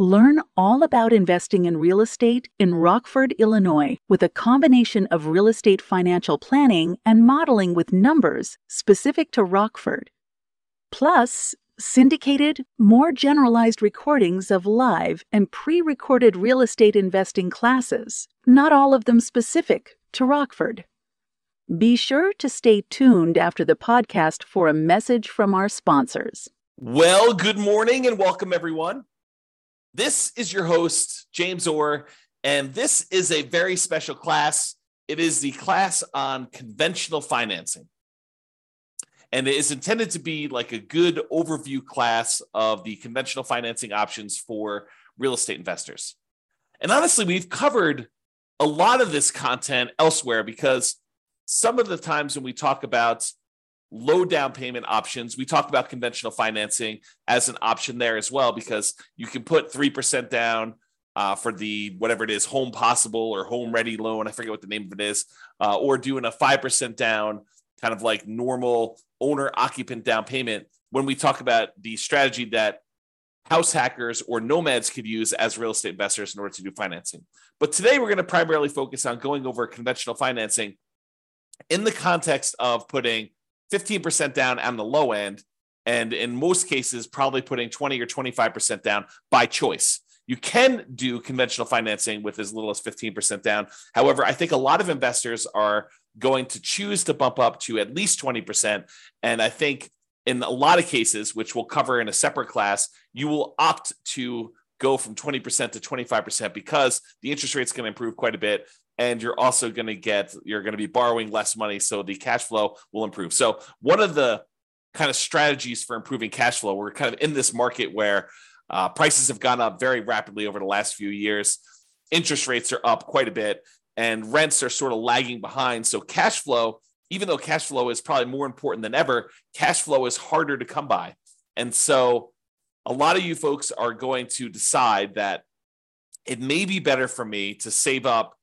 Learn all about investing in real estate in Rockford, Illinois, with a combination of real estate financial planning and modeling with numbers specific to Rockford. Plus, syndicated, more generalized recordings of live and pre recorded real estate investing classes, not all of them specific to Rockford. Be sure to stay tuned after the podcast for a message from our sponsors. Well, good morning and welcome, everyone. This is your host, James Orr, and this is a very special class. It is the class on conventional financing. And it is intended to be like a good overview class of the conventional financing options for real estate investors. And honestly, we've covered a lot of this content elsewhere because some of the times when we talk about low down payment options. We talked about conventional financing as an option there as well, because you can put 3% down uh, for the whatever it is, home possible or home ready loan. I forget what the name of it is, uh, or doing a 5% down, kind of like normal owner occupant down payment. When we talk about the strategy that house hackers or nomads could use as real estate investors in order to do financing. But today we're going to primarily focus on going over conventional financing in the context of putting 15% down on the low end, and in most cases, probably putting 20 or 25% down by choice. You can do conventional financing with as little as 15% down. However, I think a lot of investors are going to choose to bump up to at least 20%. And I think in a lot of cases, which we'll cover in a separate class, you will opt to go from 20% to 25% because the interest rate is going to improve quite a bit and you're also going to get you're going to be borrowing less money so the cash flow will improve. So one of the kind of strategies for improving cash flow we're kind of in this market where uh, prices have gone up very rapidly over the last few years. Interest rates are up quite a bit and rents are sort of lagging behind. So cash flow even though cash flow is probably more important than ever cash flow is harder to come by. And so a lot of you folks are going to decide that it may be better for me to save up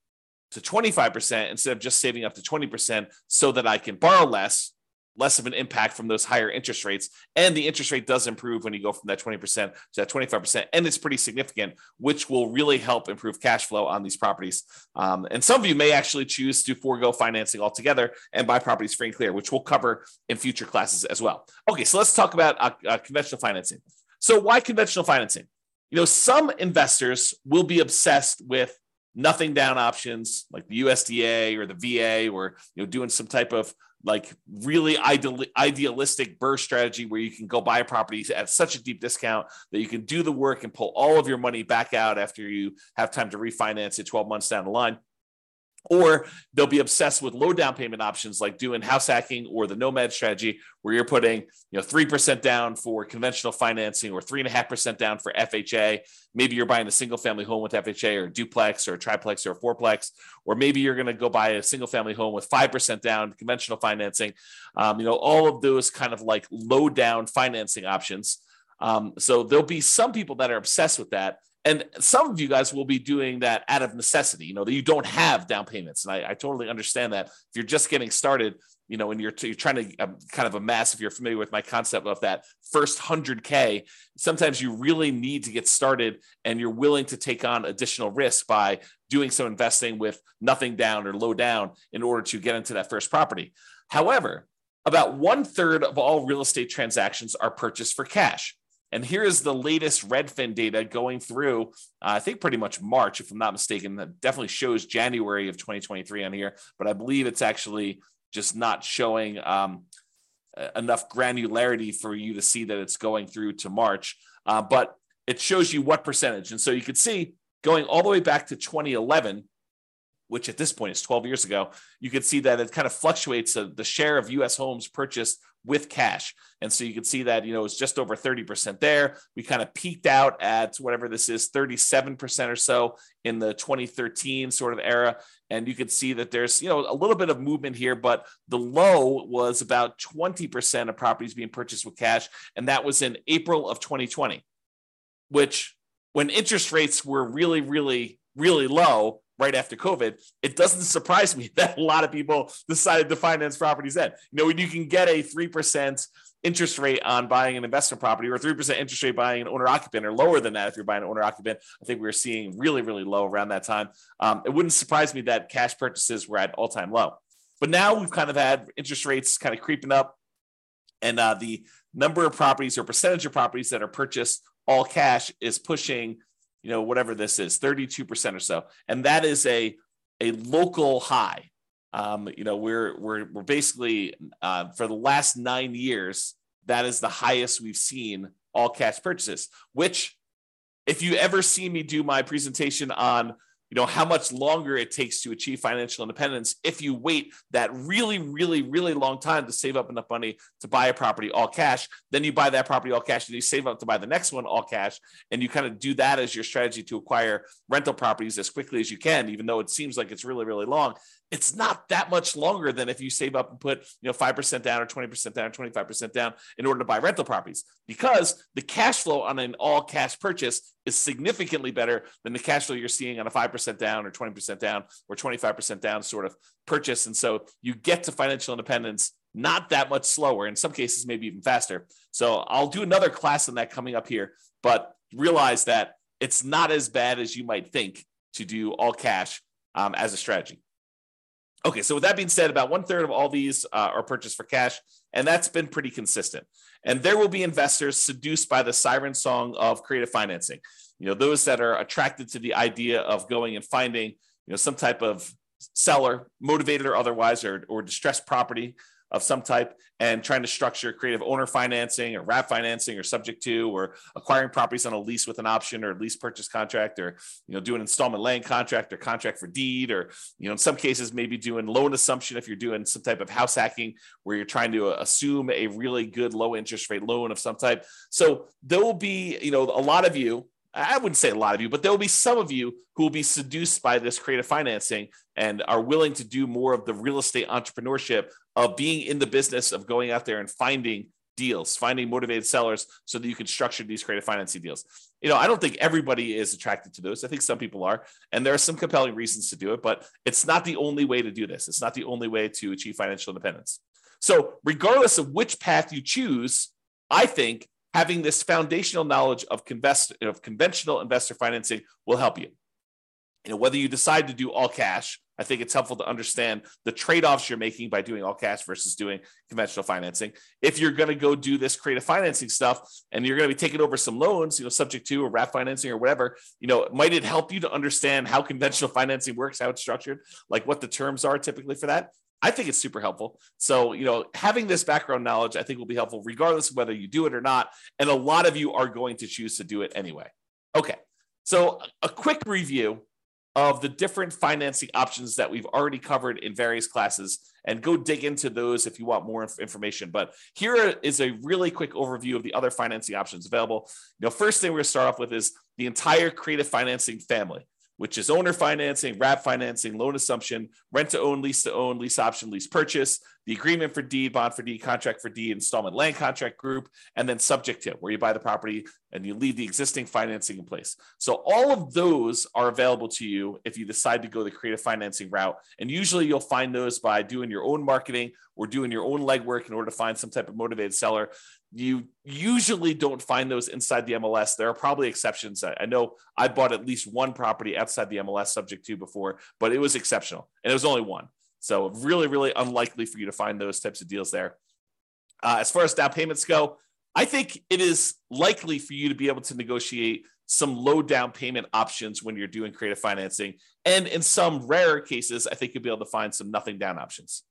to 25% instead of just saving up to 20% so that I can borrow less, less of an impact from those higher interest rates. And the interest rate does improve when you go from that 20% to that 25%. And it's pretty significant, which will really help improve cash flow on these properties. Um, and some of you may actually choose to forego financing altogether and buy properties free and clear, which we'll cover in future classes as well. Okay, so let's talk about uh, uh, conventional financing. So, why conventional financing? You know, some investors will be obsessed with nothing down options like the USDA or the VA or you know doing some type of like really ideal, idealistic BRRRR strategy where you can go buy properties at such a deep discount that you can do the work and pull all of your money back out after you have time to refinance it 12 months down the line or they'll be obsessed with low down payment options like doing house hacking or the nomad strategy where you're putting you know 3% down for conventional financing or 3.5% down for fha maybe you're buying a single family home with fha or duplex or triplex or fourplex or maybe you're going to go buy a single family home with 5% down conventional financing. Um, you know all of those kind of like low down financing options. Um, so there'll be some people that are obsessed with that and some of you guys will be doing that out of necessity, you know, that you don't have down payments. And I, I totally understand that. If you're just getting started, you know, and you're, you're trying to um, kind of amass, if you're familiar with my concept of that first 100K, sometimes you really need to get started and you're willing to take on additional risk by doing some investing with nothing down or low down in order to get into that first property. However, about one third of all real estate transactions are purchased for cash. And here is the latest Redfin data going through, uh, I think pretty much March, if I'm not mistaken. That definitely shows January of 2023 on here, but I believe it's actually just not showing um, enough granularity for you to see that it's going through to March. Uh, but it shows you what percentage. And so you could see going all the way back to 2011, which at this point is 12 years ago, you could see that it kind of fluctuates uh, the share of US homes purchased with cash. And so you can see that, you know, it's just over 30% there. We kind of peaked out at whatever this is, 37% or so in the 2013 sort of era. And you can see that there's, you know, a little bit of movement here, but the low was about 20% of properties being purchased with cash. And that was in April of 2020, which when interest rates were really, really, really low, right after COVID, it doesn't surprise me that a lot of people decided to finance properties then. You know, when you can get a 3% interest rate on buying an investment property or 3% interest rate buying an owner occupant or lower than that if you're buying an owner occupant, I think we were seeing really, really low around that time. Um, it wouldn't surprise me that cash purchases were at all time low. But now we've kind of had interest rates kind of creeping up and uh, the number of properties or percentage of properties that are purchased all cash is pushing you know, whatever this is, 32% or so. And that is a, a local high. Um, you know, we're, we're, we're basically, uh, for the last nine years, that is the highest we've seen all cash purchases, which if you ever see me do my presentation on you know how much longer it takes to achieve financial independence if you wait that really really really long time to save up enough money to buy a property all cash. Then you buy that property all cash and you save up to buy the next one all cash. And you kind of do that as your strategy to acquire rental properties as quickly as you can even though it seems like it's really really long it's not that much longer than if you save up and put you know 5% down or 20% down or 25% down in order to buy rental properties. Because the cash flow on an all cash purchase is significantly better than the cash flow you're seeing on a 5% down or 20% down or 25% down sort of purchase. And so you get to financial independence not that much slower in some cases maybe even faster. So i'll do another class on that coming up here but realize that it's not as bad as you might think to do all cash um, as a strategy Okay, so with that being said, about one third of all these uh, are purchased for cash, and that's been pretty consistent. And there will be investors seduced by the siren song of creative financing. You know, those that are attracted to the idea of going and finding, you know, some type of seller, motivated or otherwise, or, or distressed property of some type and trying to structure creative owner financing or wrap financing or subject to or acquiring properties on a lease with an option or lease purchase contract or you know do an installment land contract or contract for deed or you know in some cases maybe doing loan assumption if you're doing some type of house hacking where you're trying to assume a really good low interest rate loan of some type. So there will be you know a lot of you I wouldn't say a lot of you, but there will be some of you who will be seduced by this creative financing and are willing to do more of the real estate entrepreneurship of being in the business of going out there and finding deals, finding motivated sellers so that you can structure these creative financing deals. You know, I don't think everybody is attracted to those. I think some people are, and there are some compelling reasons to do it, but it's not the only way to do this. It's not the only way to achieve financial independence. So, regardless of which path you choose, I think having this foundational knowledge of, convest, of conventional investor financing will help you. You know, whether you decide to do all cash, I think it's helpful to understand the trade-offs you're making by doing all cash versus doing conventional financing. If you're going to go do this creative financing stuff and you're going to be taking over some loans, you know, subject to or wrap financing or whatever, you know, might it help you to understand how conventional financing works, how it's structured, like what the terms are typically for that? I think it's super helpful. So, you know, having this background knowledge, I think will be helpful regardless of whether you do it or not. And a lot of you are going to choose to do it anyway. Okay. So, a quick review of the different financing options that we've already covered in various classes and go dig into those if you want more information. But here is a really quick overview of the other financing options available. You know, first thing we're going to start off with is the entire creative financing family which is owner financing, wrap financing, loan assumption, rent to own, lease to own, lease option, lease purchase, the agreement for deed, bond for deed, contract for deed, installment land contract group, and then subject to where you buy the property and you leave the existing financing in place. So all of those are available to you if you decide to go the creative financing route. And usually you'll find those by doing your own marketing or doing your own legwork in order to find some type of motivated seller you usually don't find those inside the MLS. There are probably exceptions. I know I bought at least one property outside the MLS subject to before, but it was exceptional and it was only one. So really, really unlikely for you to find those types of deals there. Uh, as far as down payments go, I think it is likely for you to be able to negotiate some low down payment options when you're doing creative financing. And in some rare cases, I think you'll be able to find some nothing down options.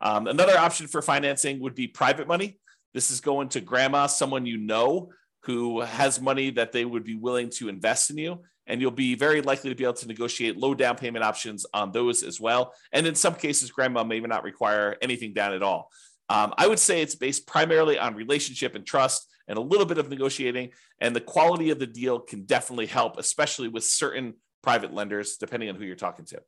Um, another option for financing would be private money. This is going to grandma, someone you know who has money that they would be willing to invest in you. And you'll be very likely to be able to negotiate low down payment options on those as well. And in some cases, grandma may not require anything down at all. Um, I would say it's based primarily on relationship and trust and a little bit of negotiating. And the quality of the deal can definitely help, especially with certain private lenders, depending on who you're talking to.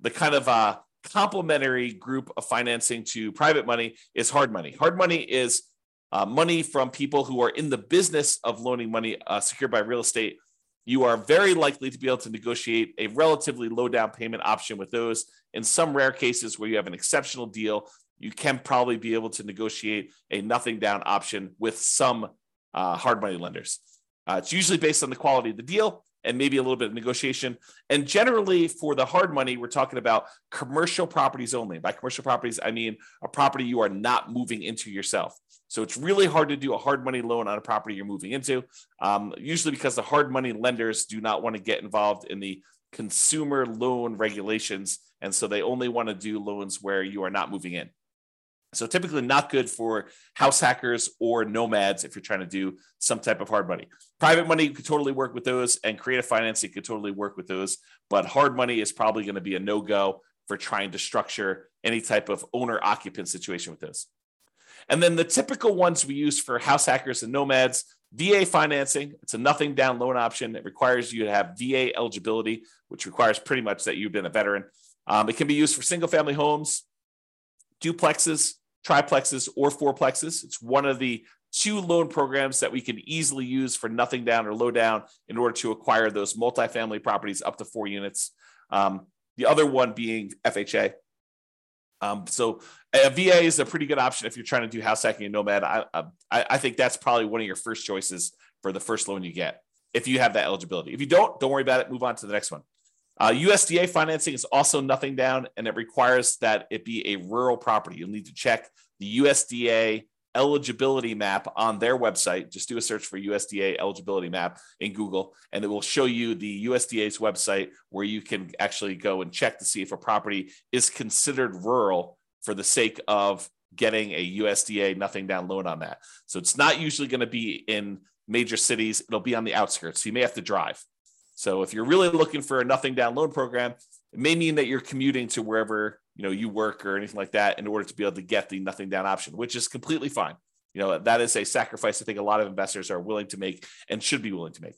The kind of uh, complementary group of financing to private money is hard money. Hard money is uh, money from people who are in the business of loaning money uh, secured by real estate. You are very likely to be able to negotiate a relatively low down payment option with those. In some rare cases where you have an exceptional deal, you can probably be able to negotiate a nothing down option with some uh, hard money lenders. Uh, it's usually based on the quality of the deal and maybe a little bit of negotiation. And generally, for the hard money, we're talking about commercial properties only. By commercial properties, I mean a property you are not moving into yourself. So it's really hard to do a hard money loan on a property you're moving into, um, usually because the hard money lenders do not want to get involved in the consumer loan regulations. And so they only want to do loans where you are not moving in. So typically not good for house hackers or nomads if you're trying to do some type of hard money. Private money you could totally work with those, and creative financing could totally work with those. But hard money is probably going to be a no go for trying to structure any type of owner occupant situation with those. And then the typical ones we use for house hackers and nomads VA financing, it's a nothing down loan option. It requires you to have VA eligibility, which requires pretty much that you've been a veteran. Um, it can be used for single family homes, duplexes, triplexes, or fourplexes. It's one of the two loan programs that we can easily use for nothing down or low down in order to acquire those multifamily properties up to four units. Um, the other one being FHA. Um, so a VA is a pretty good option if you're trying to do house hacking and nomad. I, I, I think that's probably one of your first choices for the first loan you get if you have that eligibility. If you don't, don't worry about it. Move on to the next one. Uh, USDA financing is also nothing down, and it requires that it be a rural property. You'll need to check the USDA eligibility map on their website. Just do a search for USDA eligibility map in Google, and it will show you the USDA's website where you can actually go and check to see if a property is considered rural for the sake of getting a USDA nothing down loan on that. So it's not usually going to be in major cities, it'll be on the outskirts. So you may have to drive. So if you're really looking for a nothing down loan program, it may mean that you're commuting to wherever you know you work or anything like that in order to be able to get the nothing down option, which is completely fine. You know that is a sacrifice I think a lot of investors are willing to make and should be willing to make.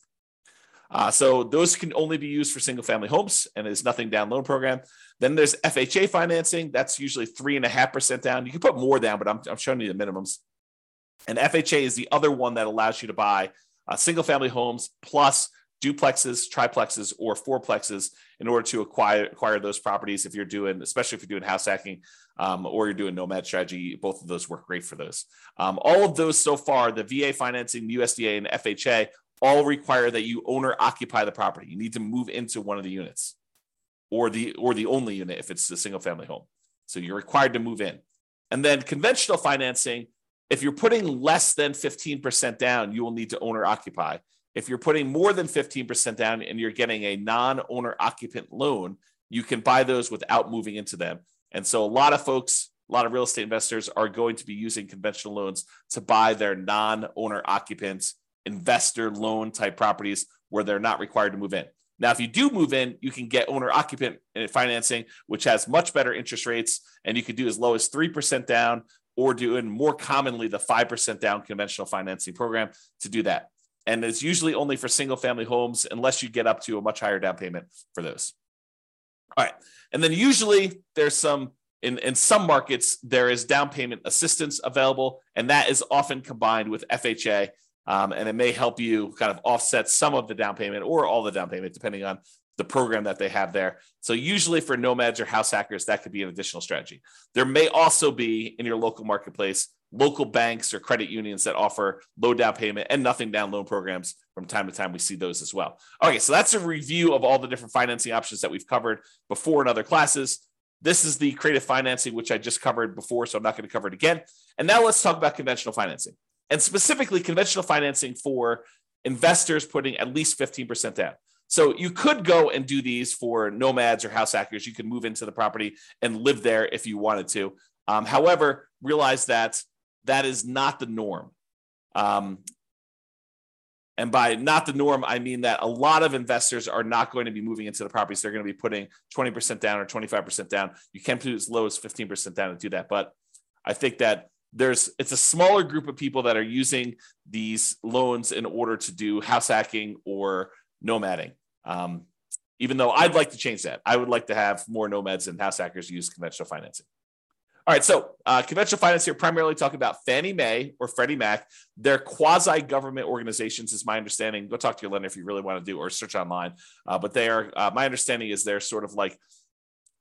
Uh, so those can only be used for single family homes and is nothing down loan program. Then there's FHA financing. That's usually three and a half percent down. You can put more down, but I'm, I'm showing you the minimums. And FHA is the other one that allows you to buy uh, single family homes plus duplexes, triplexes, or fourplexes in order to acquire acquire those properties. If you're doing, especially if you're doing house hacking um, or you're doing nomad strategy, both of those work great for those. Um, all of those so far, the VA financing, USDA, and FHA, all require that you owner occupy the property. You need to move into one of the units, or the or the only unit if it's a single family home. So you're required to move in. And then conventional financing, if you're putting less than 15% down, you will need to owner occupy. If you're putting more than 15% down and you're getting a non owner occupant loan, you can buy those without moving into them. And so a lot of folks, a lot of real estate investors are going to be using conventional loans to buy their non owner occupant investor loan type properties where they're not required to move in. Now, if you do move in, you can get owner occupant financing, which has much better interest rates, and you can do as low as 3% down or do, doing more commonly the 5% down conventional financing program to do that and it's usually only for single family homes unless you get up to a much higher down payment for those. All right. And then usually there's some in, in some markets, there is down payment assistance available, and that is often combined with FHA. Um, and it may help you kind of offset some of the down payment or all the down payment, depending on the program that they have there. So, usually for nomads or house hackers, that could be an additional strategy. There may also be in your local marketplace local banks or credit unions that offer low down payment and nothing down loan programs from time to time we see those as well okay so that's a review of all the different financing options that we've covered before in other classes this is the creative financing which i just covered before so i'm not going to cover it again and now let's talk about conventional financing and specifically conventional financing for investors putting at least 15% down so you could go and do these for nomads or house hackers. You could move into the property and live there if you wanted to. Um, however, realize that that is not the norm. Um, And by not the norm, I mean that a lot of investors are not going to be moving into the properties. They're going to be putting 20% down or 25% down. You can put as low as 15% down and do that. But I think that there's it's a smaller group of people that are using these loans in order to do house hacking or nomading. Um, even though I'd like to change that, I would like to have more nomads and house hackers use conventional financing. All right, so uh, conventional finance here primarily talking about Fannie Mae or Freddie Mac. They're quasi government organizations, is my understanding. Go talk to your lender if you really want to do, or search online. Uh, but they are, uh, my understanding is they're sort of like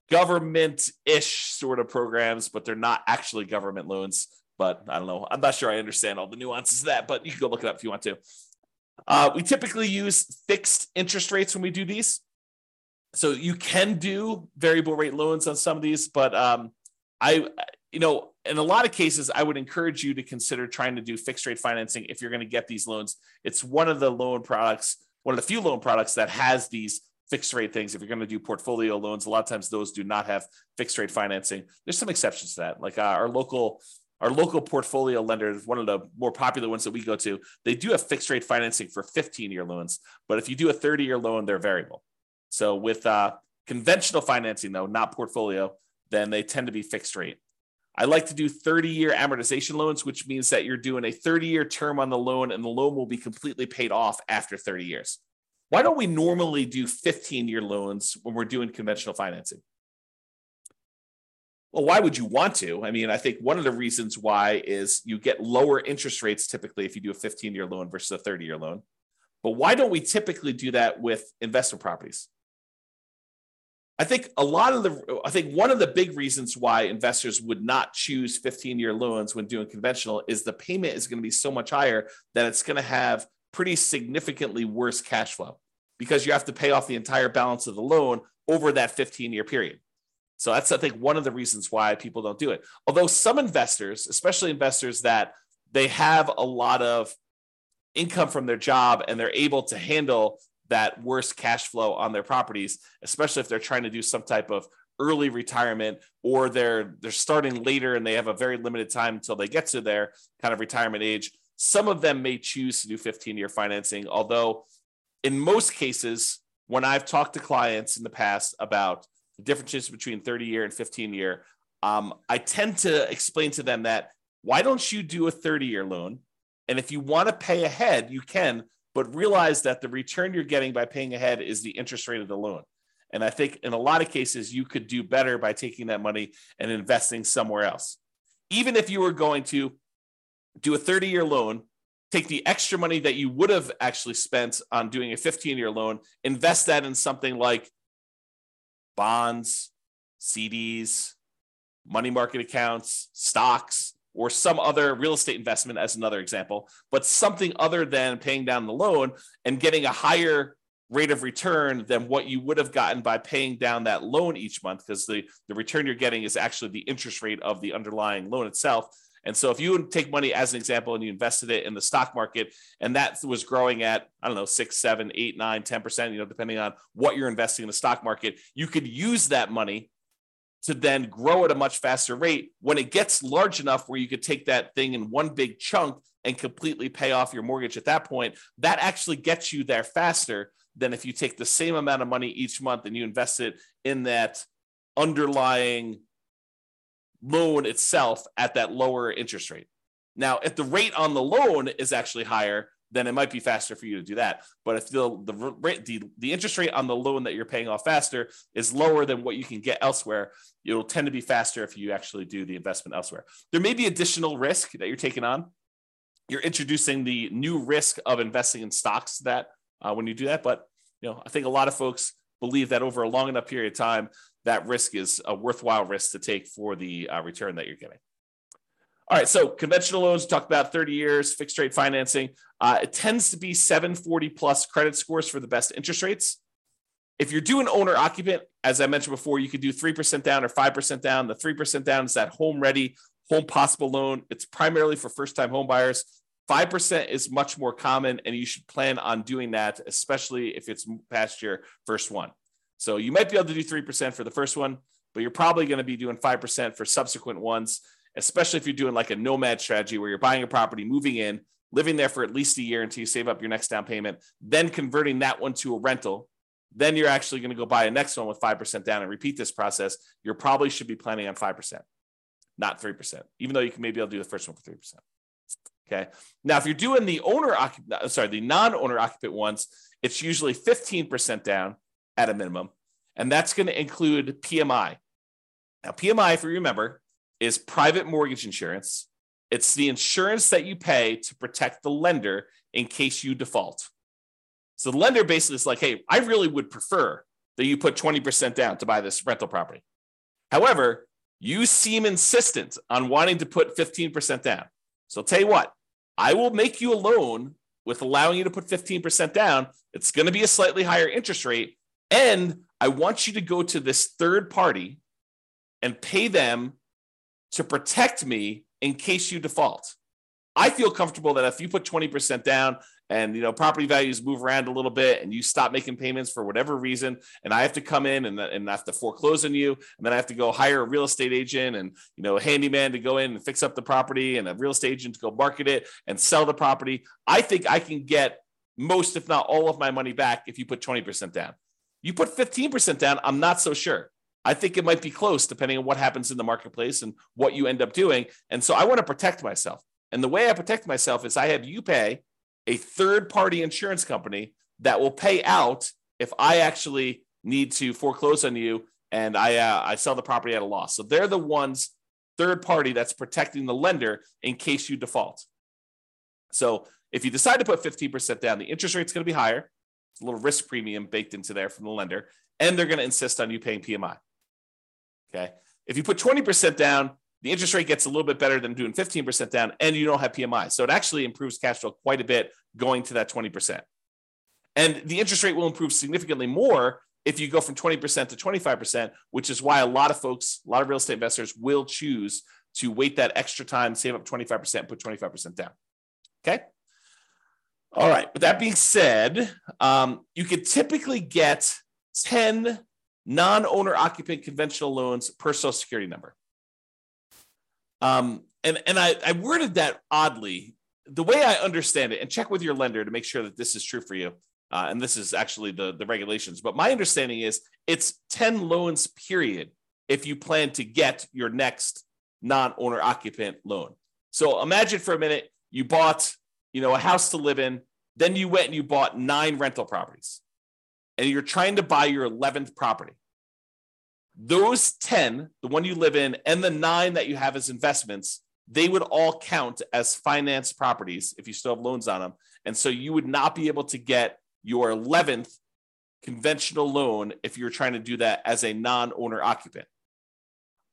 government ish sort of programs, but they're not actually government loans. But I don't know. I'm not sure I understand all the nuances of that, but you can go look it up if you want to. Uh, we typically use fixed interest rates when we do these. So you can do variable rate loans on some of these, but um, I, you know, in a lot of cases, I would encourage you to consider trying to do fixed rate financing if you're going to get these loans. It's one of the loan products, one of the few loan products that has these fixed rate things. If you're going to do portfolio loans, a lot of times those do not have fixed rate financing. There's some exceptions to that, like uh, our local our local portfolio lender is one of the more popular ones that we go to. They do have fixed rate financing for 15 year loans, but if you do a 30 year loan, they're variable. So with uh, conventional financing, though, not portfolio, then they tend to be fixed rate. I like to do 30 year amortization loans, which means that you're doing a 30 year term on the loan and the loan will be completely paid off after 30 years. Why don't we normally do 15 year loans when we're doing conventional financing? Well, why would you want to? I mean, I think one of the reasons why is you get lower interest rates typically if you do a 15 year loan versus a 30 year loan. But why don't we typically do that with investment properties? I think a lot of the, I think one of the big reasons why investors would not choose 15 year loans when doing conventional is the payment is going to be so much higher that it's going to have pretty significantly worse cash flow because you have to pay off the entire balance of the loan over that 15 year period. So that's, I think, one of the reasons why people don't do it. Although some investors, especially investors that they have a lot of income from their job and they're able to handle that worse cash flow on their properties, especially if they're trying to do some type of early retirement or they're they're starting later and they have a very limited time until they get to their kind of retirement age. Some of them may choose to do 15 year financing, although in most cases, when I've talked to clients in the past about the differences between 30 year and 15 year, um, I tend to explain to them that why don't you do a 30 year loan? And if you want to pay ahead, you can, but realize that the return you're getting by paying ahead is the interest rate of the loan. And I think in a lot of cases, you could do better by taking that money and investing somewhere else. Even if you were going to do a 30 year loan, take the extra money that you would have actually spent on doing a 15 year loan, invest that in something like bonds, CDs, money market accounts, stocks, or some other real estate investment as another example, but something other than paying down the loan and getting a higher rate of return than what you would have gotten by paying down that loan each month because the, the return you're getting is actually the interest rate of the underlying loan itself. And so if you take money as an example and you invested it in the stock market and that was growing at, I don't know, six, seven, eight, nine, 10%, you know, depending on what you're investing in the stock market, you could use that money to then grow at a much faster rate when it gets large enough where you could take that thing in one big chunk and completely pay off your mortgage at that point. That actually gets you there faster than if you take the same amount of money each month and you invest it in that underlying loan itself at that lower interest rate. Now if the rate on the loan is actually higher then it might be faster for you to do that. But if the the rate the, the interest rate on the loan that you're paying off faster is lower than what you can get elsewhere, it'll tend to be faster if you actually do the investment elsewhere. There may be additional risk that you're taking on. You're introducing the new risk of investing in stocks that uh, when you do that, but you know I think a lot of folks believe that over a long enough period of time, that risk is a worthwhile risk to take for the uh, return that you're getting. All right, so conventional loans talk about 30 years, fixed rate financing. Uh, it tends to be 740 plus credit scores for the best interest rates. If you're doing owner occupant, as I mentioned before, you could do 3% down or 5% down. The 3% down is that home ready, home possible loan. It's primarily for first time home buyers. 5% is much more common, and you should plan on doing that, especially if it's past your first one. So you might be able to do 3% for the first one, but you're probably going to be doing 5% for subsequent ones especially if you're doing like a nomad strategy where you're buying a property, moving in, living there for at least a year until you save up your next down payment, then converting that one to a rental. Then you're actually going to go buy a next one with 5% down and repeat this process. You probably should be planning on 5%, not 3%, even though you can maybe I'll do the first one for 3%. Okay. Now, if you're doing the owner occupant, uh, sorry, the non-owner occupant ones, it's usually 15% down at a minimum. And that's going to include PMI. Now, PMI, if you remember, is private mortgage insurance. It's the insurance that you pay to protect the lender in case you default. So the lender basically is like, hey, I really would prefer that you put 20% down to buy this rental property. However, you seem insistent on wanting to put 15% down. So I'll tell you what, I will make you a loan with allowing you to put 15% down. It's going to be a slightly higher interest rate. And I want you to go to this third party and pay them to protect me in case you default. I feel comfortable that if you put 20% down and you know property values move around a little bit and you stop making payments for whatever reason and I have to come in and, and I have to foreclose on you and then I have to go hire a real estate agent and you know a handyman to go in and fix up the property and a real estate agent to go market it and sell the property. I think I can get most if not all of my money back if you put 20% down. You put 15% down, I'm not so sure. I think it might be close depending on what happens in the marketplace and what you end up doing. And so I want to protect myself. And the way I protect myself is I have you pay a third party insurance company that will pay out if I actually need to foreclose on you and I uh, I sell the property at a loss. So they're the ones third party that's protecting the lender in case you default. So if you decide to put 15% down, the interest rate's going to be higher. It's a little risk premium baked into there from the lender, and they're going to insist on you paying PMI. Okay. If you put 20% down, the interest rate gets a little bit better than doing 15% down, and you don't have PMI. So it actually improves cash flow quite a bit going to that 20%. And the interest rate will improve significantly more if you go from 20% to 25%, which is why a lot of folks, a lot of real estate investors will choose to wait that extra time, save up 25%, put 25% down. Okay. All right. But that being said, um, you could typically get 10 non-owner occupant conventional loans per social security number. Um, and and I, I worded that oddly. The way I understand it, and check with your lender to make sure that this is true for you. Uh, and this is actually the, the regulations. But my understanding is it's 10 loans, period, if you plan to get your next non-owner occupant loan. So imagine for a minute you bought, you know, a house to live in, then you went and you bought nine rental properties and you're trying to buy your 11th property, those 10, the one you live in, and the nine that you have as investments, they would all count as finance properties if you still have loans on them. And so you would not be able to get your 11th conventional loan if you're trying to do that as a non owner occupant.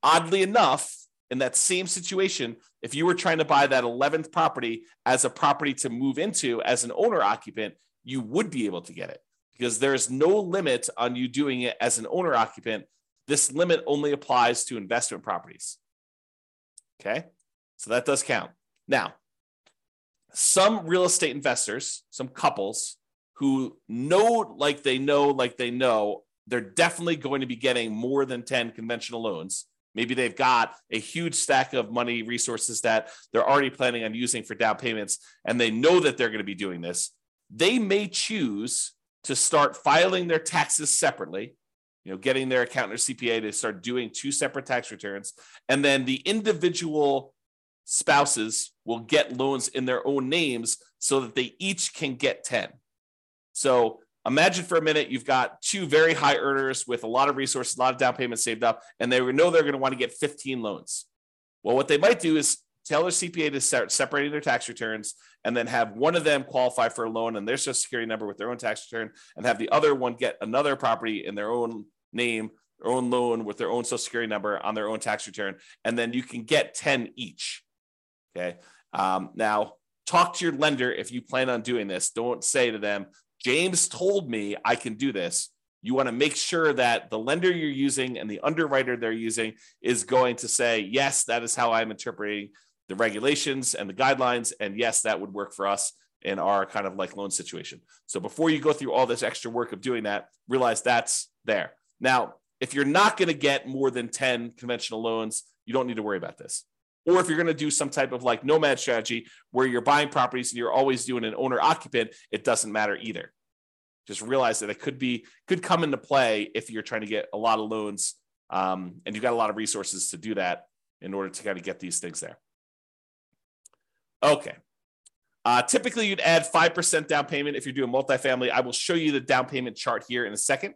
Oddly enough, in that same situation, if you were trying to buy that 11th property as a property to move into as an owner occupant, you would be able to get it because there's no limit on you doing it as an owner occupant. This limit only applies to investment properties. Okay, so that does count. Now, some real estate investors, some couples who know, like they know, like they know, they're definitely going to be getting more than 10 conventional loans. Maybe they've got a huge stack of money resources that they're already planning on using for down payments, and they know that they're going to be doing this. They may choose to start filing their taxes separately, you know, getting their accountant or CPA to start doing two separate tax returns. And then the individual spouses will get loans in their own names so that they each can get 10. So imagine for a minute you've got two very high earners with a lot of resources, a lot of down payments saved up, and they know they're going to want to get 15 loans. Well, what they might do is tell their CPA to start separating their tax returns and then have one of them qualify for a loan and their social security number with their own tax return and have the other one get another property in their own name, their own loan with their own social security number on their own tax return. And then you can get 10 each. Okay. Um, now, talk to your lender if you plan on doing this. Don't say to them, James told me I can do this. You want to make sure that the lender you're using and the underwriter they're using is going to say, yes, that is how I'm interpreting the regulations and the guidelines. And yes, that would work for us in our kind of like loan situation. So before you go through all this extra work of doing that, realize that's there. Now, if you're not going to get more than 10 conventional loans, you don't need to worry about this. Or if you're going to do some type of like nomad strategy where you're buying properties and you're always doing an owner occupant, it doesn't matter either. Just realize that it could be could come into play if you're trying to get a lot of loans um, and you've got a lot of resources to do that in order to kind of get these things there. Okay. Uh, typically, you'd add 5% down payment if you're doing multifamily. I will show you the down payment chart here in a second.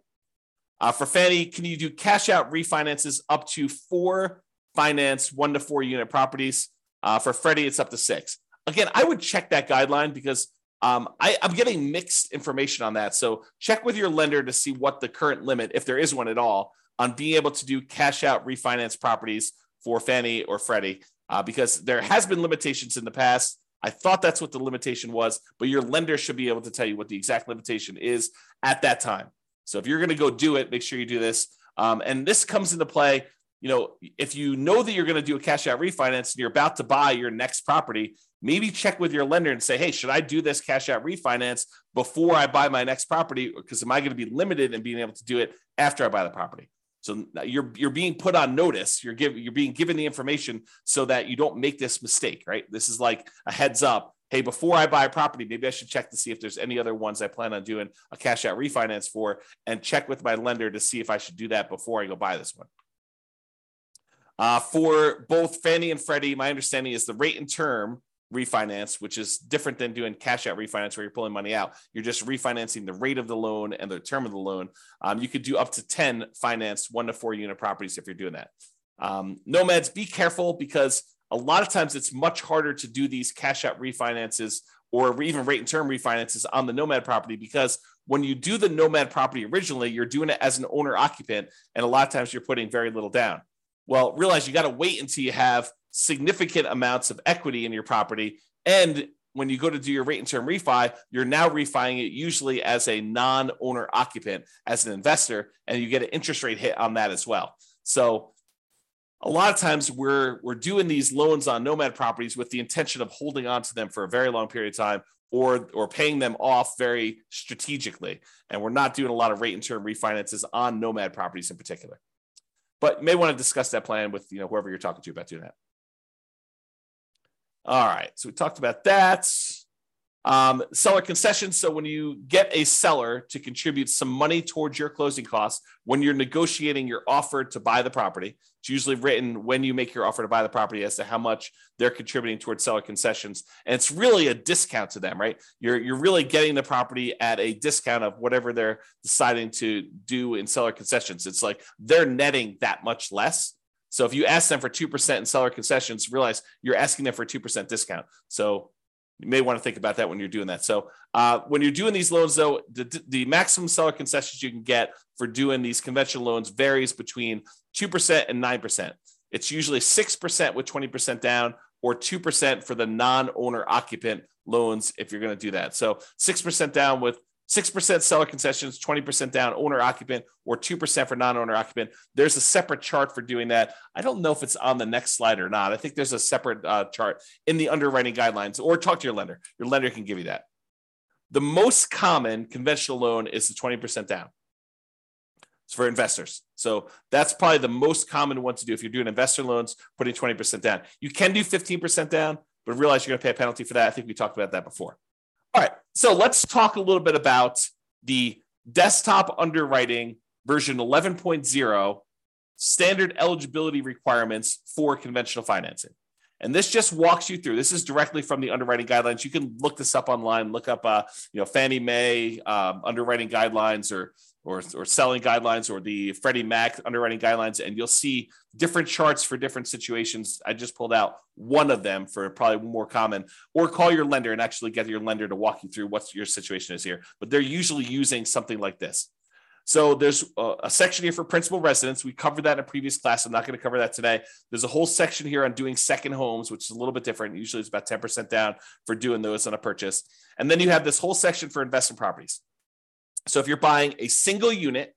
Uh, for Fannie, can you do cash out refinances up to four finance one to four unit properties? Uh, for Freddie, it's up to six. Again, I would check that guideline because um, I, I'm getting mixed information on that. So check with your lender to see what the current limit, if there is one at all, on being able to do cash out refinance properties for Fannie or Freddie, uh, because there has been limitations in the past. I thought that's what the limitation was, but your lender should be able to tell you what the exact limitation is at that time. So if you're going to go do it, make sure you do this. Um, and this comes into play. You know, if you know that you're going to do a cash out refinance and you're about to buy your next property, maybe check with your lender and say, hey, should I do this cash out refinance before I buy my next property? Because am I going to be limited in being able to do it after I buy the property? So you're you're being put on notice. You're giving you're being given the information so that you don't make this mistake, right? This is like a heads up hey, before I buy a property, maybe I should check to see if there's any other ones I plan on doing a cash out refinance for and check with my lender to see if I should do that before I go buy this one. Uh, for both Fannie and Freddie, my understanding is the rate and term refinance, which is different than doing cash out refinance where you're pulling money out. You're just refinancing the rate of the loan and the term of the loan. Um, you could do up to 10 finance one to four unit properties if you're doing that. Um, nomads, be careful because a lot of times it's much harder to do these cash out refinances or even rate and term refinances on the nomad property because when you do the nomad property originally, you're doing it as an owner occupant, and a lot of times you're putting very little down. Well, realize you got to wait until you have significant amounts of equity in your property. And when you go to do your rate and term refi, you're now refining it usually as a non owner occupant, as an investor, and you get an interest rate hit on that as well. So a lot of times we're we're doing these loans on nomad properties with the intention of holding on to them for a very long period of time or or paying them off very strategically and we're not doing a lot of rate and term refinances on nomad properties in particular but you may want to discuss that plan with you know whoever you're talking to about doing that all right so we talked about that um, seller concessions. So when you get a seller to contribute some money towards your closing costs when you're negotiating your offer to buy the property, it's usually written when you make your offer to buy the property as to how much they're contributing towards seller concessions, and it's really a discount to them, right? You're you're really getting the property at a discount of whatever they're deciding to do in seller concessions. It's like they're netting that much less. So if you ask them for 2% in seller concessions, realize you're asking them for a 2% discount. So you may want to think about that when you're doing that. So uh, when you're doing these loans, though, the, the maximum seller concessions you can get for doing these conventional loans varies between 2% and 9%. It's usually 6% with 20% down or 2% for the non-owner occupant loans if you're going to do that. So 6% down with 6% seller concessions, 20% down owner occupant, or 2% for non owner occupant. There's a separate chart for doing that. I don't know if it's on the next slide or not. I think there's a separate uh, chart in the underwriting guidelines, or talk to your lender. Your lender can give you that. The most common conventional loan is the 20% down. It's for investors. So that's probably the most common one to do if you're doing investor loans, putting 20% down. You can do 15% down, but realize you're going to pay a penalty for that. I think we talked about that before. All right. So let's talk a little bit about the desktop underwriting version 11.0 standard eligibility requirements for conventional financing. And this just walks you through. This is directly from the underwriting guidelines. You can look this up online. Look up, uh, you know, Fannie Mae um, underwriting guidelines or or, or selling guidelines or the Freddie Mac underwriting guidelines, and you'll see different charts for different situations. I just pulled out one of them for probably more common, or call your lender and actually get your lender to walk you through what your situation is here. But they're usually using something like this. So there's a, a section here for principal residence. We covered that in a previous class. I'm not going to cover that today. There's a whole section here on doing second homes, which is a little bit different. Usually it's about 10% down for doing those on a purchase. And then you have this whole section for investment properties. So if you're buying a single unit,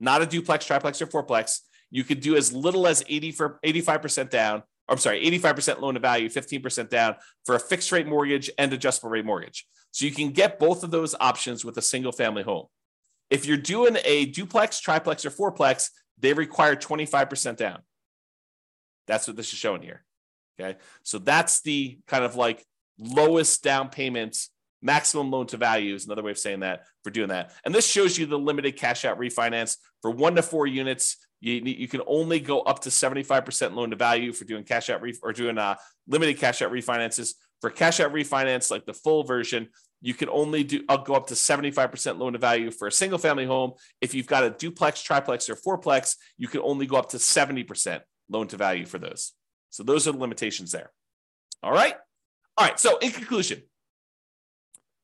not a duplex, triplex, or fourplex, you could do as little as 80 for 85% down. I'm sorry, 85% loan to value, 15% down for a fixed rate mortgage and adjustable rate mortgage. So you can get both of those options with a single family home. If you're doing a duplex, triplex, or fourplex, they require 25% down. That's what this is showing here. Okay. So that's the kind of like lowest down payments, maximum loan to value is another way of saying that for doing that. And this shows you the limited cash out refinance for one to four units. You, you can only go up to 75% loan to value for doing cash out ref- or doing uh, limited cash out refinances. For cash out refinance, like the full version, you can only do I'll go up to 75% loan to value for a single family home. If you've got a duplex, triplex, or fourplex, you can only go up to 70% loan to value for those. So those are the limitations there. All right. All right. So in conclusion,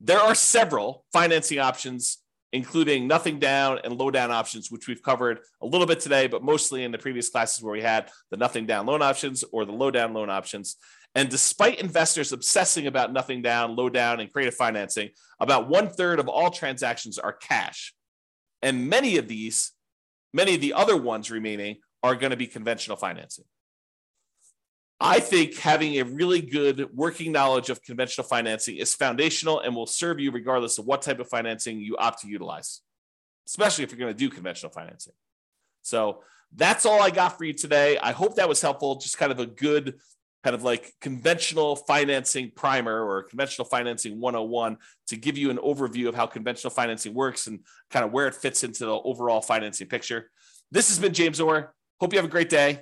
there are several financing options, including nothing down and low down options, which we've covered a little bit today, but mostly in the previous classes where we had the nothing down loan options or the low down loan options. And despite investors obsessing about nothing down, low down, and creative financing, about one third of all transactions are cash. And many of these, many of the other ones remaining, are going to be conventional financing. I think having a really good working knowledge of conventional financing is foundational and will serve you regardless of what type of financing you opt to utilize, especially if you're going to do conventional financing. So that's all I got for you today. I hope that was helpful. Just kind of a good kind of like conventional financing primer or conventional financing 101 to give you an overview of how conventional financing works and kind of where it fits into the overall financing picture. This has been James Orr. Hope you have a great day.